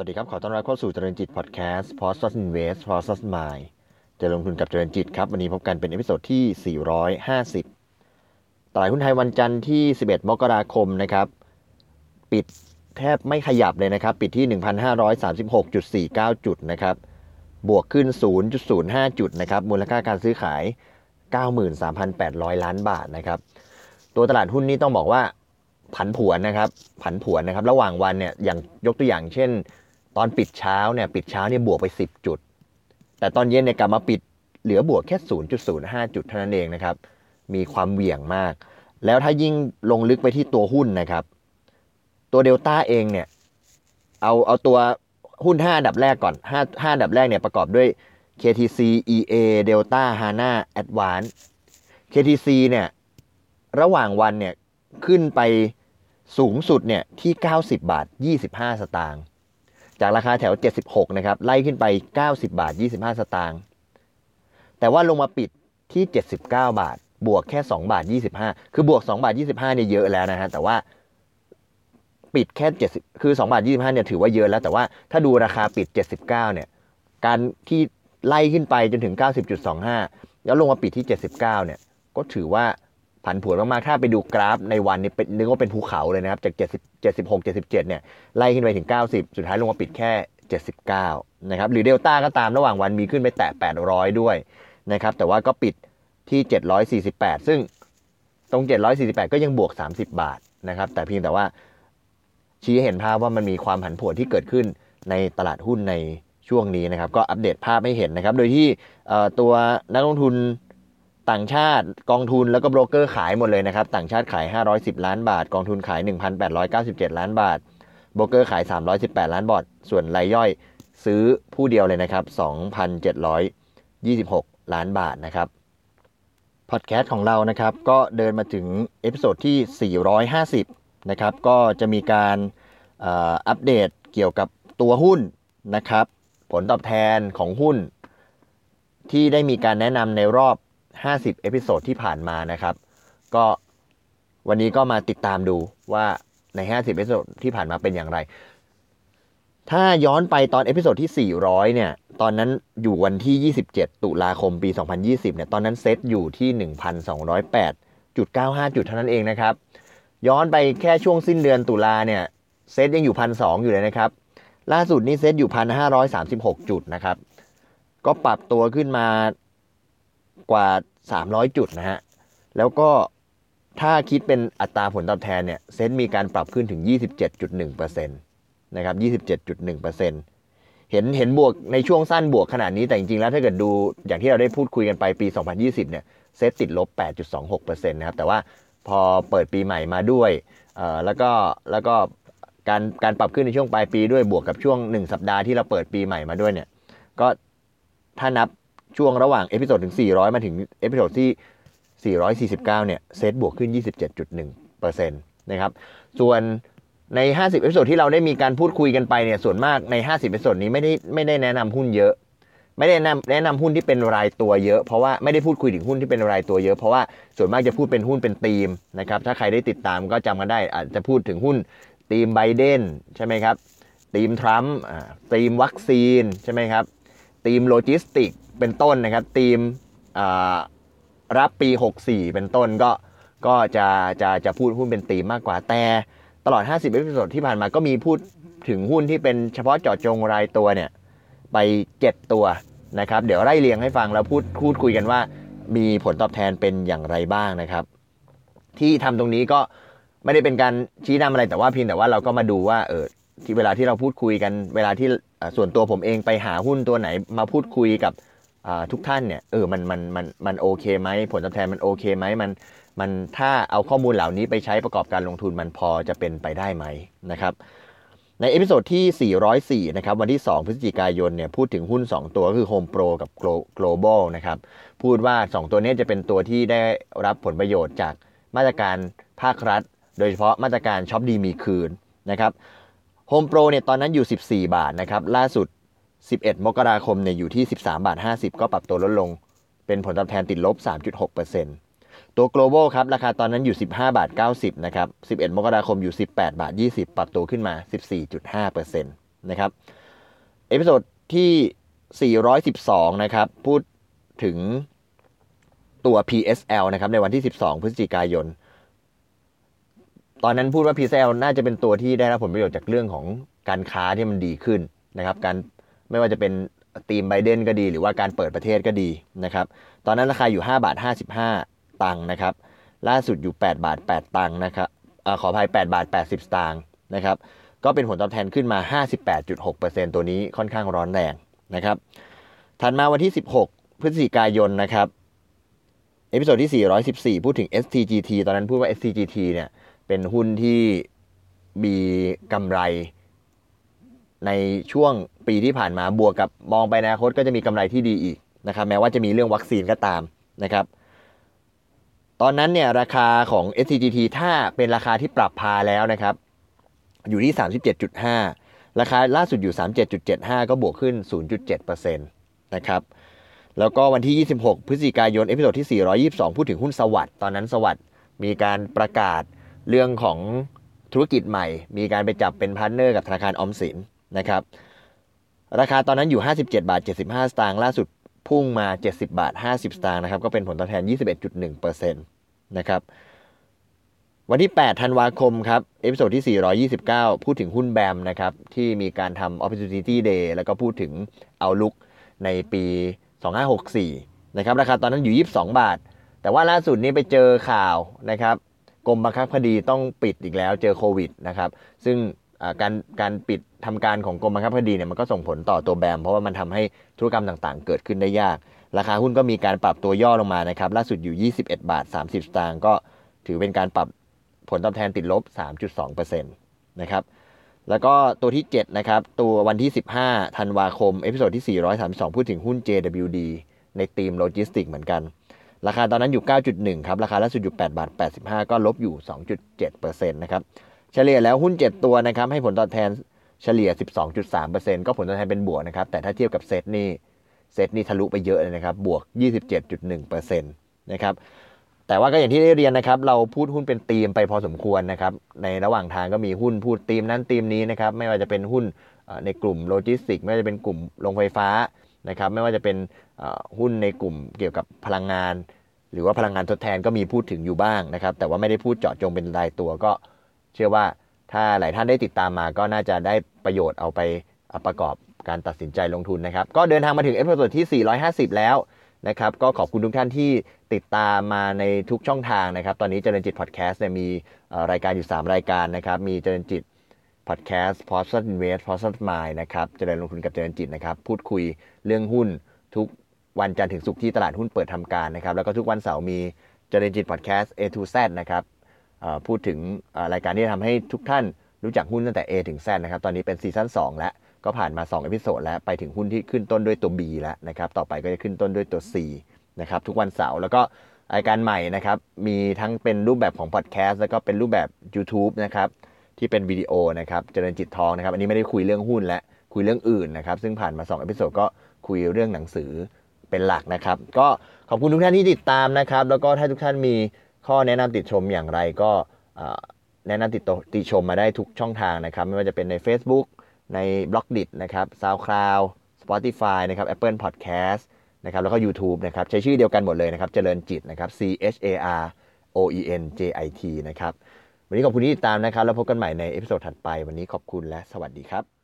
สวัสดีครับ ขอต้อนรับเข้าสู่เจริญจิตพอดแคสต์ p o s t Invest p o s t Mind จะลงทุนกับเจริญจิตครับ วันนี้พบกันเป็น episode ที่ 450 ตลาดหุ้นไทยวันจันทร์ที่ 11 มกราคมนะครับ ปิดแทบไม่ขยับเลยนะครับ ปิดที่ 1,536.49 จุดนะครับ บวกขึ้น 0.05 จุดนะครับ มูลค่าการซื้อขาย 93,800 ล้านบาทนะครับ ตัวตลาดหุ้นนี้ต้องบอกว่าผันผวนนะครับผันผวนนะครับ ระหว่างวันเนี่ยอย่างยกตัวอย่างเช่น ตอนปิดเช้าเนี่ยปิดเช้าเนี่ยบวกไป 10 จุด แต่ตอนเย็นเนี่ยกลับมาปิดเหลือบวกแค่ 0.05 จุดเท่านั้นเองนะครับ มีความเหวี่ยงมาก แล้วถ้ายิ่งลงลึกไปที่ตัวหุ้นนะครับ ตัวเดลต้าเองเนี่ยเอาเอาตัวหุ้น 5 อันดับแรกก่อน 5 5อันดับแรกเนี่ยประกอบด้วย KTC EA Delta Hana Advance KTC เนี่ยระหว่างวันเนี่ยขึ้นไปสูงสุดเนี่ยที่ 90 บาท 25 สตางค์ จากราคาแถว 76 นะครับ ไล่ขึ้นไป 90 บาท 25 สตางค์ แต่ว่าลงมาปิดที่ 79 บาท บวกแค่ 2 บาท 25 คือบวก 2 บาท 25 เนี่ยเยอะแล้วนะฮะ แต่ว่าปิดแค่ 70 คือ 2 บาท 25 เนี่ยถือว่าเยอะแล้ว แต่ว่าถ้าดูราคาปิด 79 เนี่ย การที่ไล่ขึ้นไปจนถึง 90.25 แล้วลงมาปิดที่ 79 เนี่ย ก็ถือว่า ผันผวนมากๆ ถ้าไปดูกราฟในวันนี้เป็นนึกว่าเป็นภูเขาเลยนะครับ จาก 70 76 77 เนี่ยไล่ขึ้นไปถึง 90 สุดท้ายลงมาปิดแค่ 79 นะครับ หรือเดลต้าก็ตามระหว่างวันมีขึ้นไปแตะ 800 ด้วยนะครับ แต่ว่าก็ปิดที่ 748 ซึ่งตรง 748 ก็ยังบวก 30 บาทนะครับ แต่เพียงแต่ว่าชี้เห็นภาพว่ามันมีความผันผวนที่เกิดขึ้นในตลาดหุ้นในช่วงนี้นะครับ ก็อัปเดตภาพให้เห็นนะครับ โดยที่ตัวนักลงทุน ต่างชาติกองทุนแล้วก็โบรกเกอร์ขายหมดเลยนะครับ ต่างชาติขาย 510 ล้านบาท กองทุนขาย 1,897 ล้านบาทโบรกเกอร์ขาย 318 ล้านบาทส่วนรายย่อยซื้อผู้เดียวเลยนะครับ 2,726 ล้านบาทนะครับพอดแคสต์ของเรานะครับก็เดินมาถึงepisode ที่ 450 นะครับ ก็จะมีการอัปเดตเกี่ยวกับตัวหุ้นนะครับ ผลตอบแทนของหุ้นที่ได้มีการแนะนำในรอบ 50 episode ที่ผ่านมานะครับ ก็วันนี้ก็มาติดตามดูว่าใน 50 episode ที่ผ่านมาเป็นอย่างไร ถ้าย้อนไปตอน episode ที่ 400 เนี่ย ตอนนั้นอยู่วันที่ 27 ตุลาคมปี 2020 เนี่ย ตอนนั้นเซตอยู่ที่ 1,208.95 จุดเท่านั้นเองนะครับ ย้อนไปแค่ช่วงสิ้นเดือนตุลาเนี่ย เซตยังอยู่1,200อยู่เลยนะครับ ล่าสุดนี้เซตอยู่1,536จุดนะครับ ก็ปรับตัวขึ้นมากว่า 300 จุดนะฮะ แล้วก็ถ้าคิดเป็นอัตราผลตอบแทนเนี่ยเซ็นมีการปรับขึ้นถึง 27.1%นะครับ 27.1%เห็นเห็นบวกในช่วงสั้นบวกขนาดนี้แต่จริงๆแล้วถ้าเกิดดูอย่างที่เราได้พูดคุยกันไปปี 2020 เนี่ยเซ็ตติดลบ 8.26%นะครับ แต่ว่าพอเปิดปีใหม่มาด้วยแล้วก็แล้วก็การการปรับขึ้นในช่วงปลายปีด้วยบวกกับช่วง 1 สัปดาห์ที่เราเปิดปีใหม่มาด้วยเนี่ยก็ถ้านับ ช่วงระหว่าง episode ถึง 400 มาถึง episode ที่ 449 เนี่ย เซตบวกขึ้น 27.1%นะครับ ส่วนใน 50 episode ที่เราได้มีการพูดคุยกันไปเนี่ย ส่วนมากใน 50 episode นี้ไม่ได้ไม่ได้แนะนำหุ้นเยอะไม่ได้แนะนำแนะนำหุ้นที่เป็นรายตัวเยอะเพราะว่าไม่ได้พูดคุยถึงหุ้นที่เป็นรายตัวเยอะเพราะว่าส่วนมากจะพูดเป็นหุ้นเป็นธีมนะครับถ้าใครได้ติดตามก็จำกันได้อาจจะพูดถึงหุ้นธีมไบเดนใช่ไหมครับธีมทรัมป์ธีมวัคซีนใช่ไหมครับธีมโลจิสติก เป็นต้นนะครับธีมรับปี 64 เป็นต้นก็ก็จะจะจะพูดหุ้นเป็นธีมมากกว่าแต่ตลอด 50 episode ที่ผ่านมาก็มีพูดถึงหุ้นที่เป็นเฉพาะเจาะจงรายตัวเนี่ยไป 7 ตัวนะครับ เดี๋ยวไล่เรียงให้ฟังแล้วพูดพูดคุยกันว่า มีผลตอบแทนเป็นอย่างไรบ้างนะครับ ที่ทำตรงนี้ก็ไม่ได้เป็นการชี้นำอะไรแต่ว่าเพียงแต่ว่าเราก็มาดูว่าเออที่เวลาที่เราพูดคุยกัน เวลาที่ส่วนตัวผมเองไปหาหุ้นตัวไหนมาพูดคุยกับ ทุกท่านเนี่ยเออมันมันมันมันโอเคไหมผลตอบแทนมันโอเคไหมมันมันถ้าเอาข้อมูลเหล่านี้ไปใช้ประกอบการลงทุนมันพอจะเป็นไปได้ไหมนะครับใน episode ที่ 404 นะครับ วันที่ 2 พฤศจิกายน เนี่ย พูดถึงหุ้น 2 ตัวก็คือ Home Pro กับ Global นะครับ พูดว่า 2 ตัวนี้จะเป็นตัวที่ได้รับผลประโยชน์จากมาตรการภาครัฐ โดยเฉพาะมาตรการช็อปดีมีคืนนะครับ Home Pro เนี่ย ตอนนั้นอยู่ 14 บาทนะครับ ล่าสุด 11 มกราคมเนี่ยอยู่ที่ 13 บาท 50 ก็ปรับตัวลดลง เป็นผลตอบแทนติดลบ 3.6%ตัว Global ครับ ราคาตอนนั้นอยู่ 15 บาท 90 นะครับ 11 มกราคมอยู่ 18 บาท 20 ปรับตัวขึ้นมา 14.5%นนะครับ episode ที่ 412 นะครับ พูดถึงตัว PSL นะครับในวันที่ 12 พฤศจิกายน ตอนนั้นพูดว่า PSL น่าจะเป็นตัวที่ได้รับผลประโยชน์จากเรื่องของการค้าที่มันดีขึ้นนะครับ การ ไม่ว่าจะเป็นธีมไบเดนก็ดี หรือว่าการเปิดประเทศก็ดีนะครับ ตอนนั้นราคาอยู่ 5 บาท 55 ตังค์นะครับ ล่าสุดอยู่ 8 บาท 8 ตังค์นะครับอขออภัย 8 บาท 80 สตางค์นะครับ ก็เป็นผลตอบแทนขึ้นมา 58.6%ตัวนี้ค่อนข้างร้อนแรงนะครับ ถัดมาวันที่ 16 พฤศจิกายนนะครับ episode ที่ 414 พูดถึง STGT ตอนนั้นพูดว่า STGT เนี่ย เป็นหุ้นที่มีกำไร ในช่วงปีที่ผ่านมาบวกกับมองไปอนาคตก็จะมีกำไรที่ดีอีกนะครับแม้ว่าจะมีเรื่องวัคซีนก็ตามนะครับตอนนั้นเนี่ยราคาของ STGT ถ้าเป็นราคาที่ปรับพาร์แล้วนะครับอยู่ที่ 37.5 ราคาล่าสุดอยู่ 37.75 ก็บวกขึ้น 0.7%นะครับแล้วก็วันที่ 26 พฤศจิกายน episode ที่ 422 พูดถึงหุ้น SAWAD ตอนนั้น SAWAD มีการประกาศเรื่องของธุรกิจใหม่ มีการไปจับเป็น partner กับธนาคารออมสิน นะครับราคาตอนนั้นอยู่ 57 บาท 75 สตางค์ล่าสุดพุ่งมา 70 บาท 50 สตางค์นะครับก็เป็นผลตอบแทน 21.1%นะครับวันที่ 8 ธันวาคมครับ episode ที่ 429 พูดถึงหุ้น BAM นะครับที่มีการทำ Opportunity Day แล้วก็พูดถึง Outlook ในปี 2564 นะครับราคาตอนนั้นอยู่ 22 บาท แต่ว่าล่าสุดนี้ไปเจอข่าวนะครับกรมบังคับคดีต้องปิดอีกแล้วเจอโควิดนะครับซึ่ง การการปิดทำการของกรมบังคับคดีเนี่ยมันก็ส่งผลต่อตัว BAM เพราะว่ามันทำให้ธุรกรรมต่างๆ เกิดขึ้นได้ยาก ราคาหุ้นก็มีการปรับตัวย่อลงมานะครับล่าสุดอยู่ 21 บาท 30 สตางค์ก็ถือเป็นการปรับผลตอบแทนติดลบ 3.2%นะครับแล้วก็ตัวที่ 7 นะครับ ตัววันที่ 15 ธันวาคม episode ที่ 432 พูดถึงหุ้น JWD ในธีมโลจิสติกเหมือนกัน ราคาตอนนั้นอยู่ 9.1 ครับ ราคาล่าสุดอยู่ 8 บาท 85 ก็ลบอยู่ 2.7%นะครับ เฉลี่ยแล้วหุ้น 7 ตัวนะครับให้ผลตอบแทนเฉลี่ย 12.3%ก็ผลตอบแทนเป็นบวกนะครับ แต่ถ้าเทียบกับเซตนี่เซตนี่ทะลุไปเยอะเลยนะครับ บวก 27.1%นะครับ แต่ว่าก็อย่างที่ได้เรียนนะครับ เราพูดหุ้นเป็นธีมไปพอสมควรนะครับ ในระหว่างทางก็มีหุ้นพูดธีมนั้นธีมนี้นะครับ ไม่ว่าจะเป็นหุ้นในกลุ่มโลจิสติก ไม่ว่าจะเป็นกลุ่มโรงไฟฟ้านะครับ ไม่ว่าจะเป็นหุ้นในกลุ่มเกี่ยวกับพลังงาน หรือว่าพลังงานทดแทนก็มีพูดถึงอยู่บ้างนะครับ แต่ว่าไม่ได้พูดเจาะจงเป็นรายตัวก็ เชื่อว่าถ้าหลายท่านได้ติดตามมาก็น่าจะได้ประโยชน์เอาไปประกอบการตัดสินใจลงทุนนะครับ ก็เดินทางมาถึง episode ที่ 450 แล้วนะครับ ก็ขอบคุณทุกท่านที่ติดตามมาในทุกช่องทางนะครับ ตอนนี้เจริญจิตพอดแคสต์เนี่ยมีรายการอยู่ 3 รายการนะครับ มีเจริญจิตพอดแคสต์ post invest post mind นะครับ เจริญลงทุนกับเจริญจิตนะครับ พูดคุยเรื่องหุ้นทุกวันจันทร์ถึงศุกร์ที่ตลาดหุ้นเปิดทำการนะครับ แล้วก็ทุกวันเสาร์มีเจริญจิตพอดแคสต์ A to Z นะครับ พูดถึงรายการที่ทำให้ทุกท่านรู้จักหุ้นตั้งแต่ A ถึง Z นะครับ ตอนนี้เป็น season 2แล้ว ก็ผ่านมา 2 episode แล้ว ไปถึงหุ้นที่ขึ้นต้นด้วยตัว B แล้วนะครับ ต่อไปก็จะขึ้นต้นด้วยตัว C นะครับทุกวันเสาร์แล้วก็รายการใหม่นะครับ มีทั้งเป็นรูปแบบของพอดแคสต์แล้วก็เป็นรูปแบบ YouTube นะครับที่เป็นวิดีโอนะครับเจริญจิต Talk นะครับ อันนี้ไม่ได้คุยเรื่องหุ้นและคุยเรื่องอื่นนะครับ ซึ่งผ่านมา2 episode ก็คุยเรื่องหนังสือเป็นหลักนะครับ ก็ขอบคุณทุกท่านที่ติดตามนะครับ แล้วก็ถ้าทุกท่านมี ข้อแนะนำติดชมอย่างไรก็แนะนำติดติชมมาได้ทุกช่องทางนะครับ ไม่ว่าจะเป็นใน Facebook ใน b ล็อกดินะครับ SoundCloud Spotify นะครับ Apple Podcast นะครับแล้วก็ YouTube นะครับใช้ชื่อเดียวกันหมดเลยนะครับ เจริญจิตนะครับ C H A R O E N J I T นะครับ วันนี้ขอบคุณที่ติดตามนะครับ แล้วพบกันใหม่ใน episode ถัดไป วันนี้ขอบคุณและสวัสดีครับ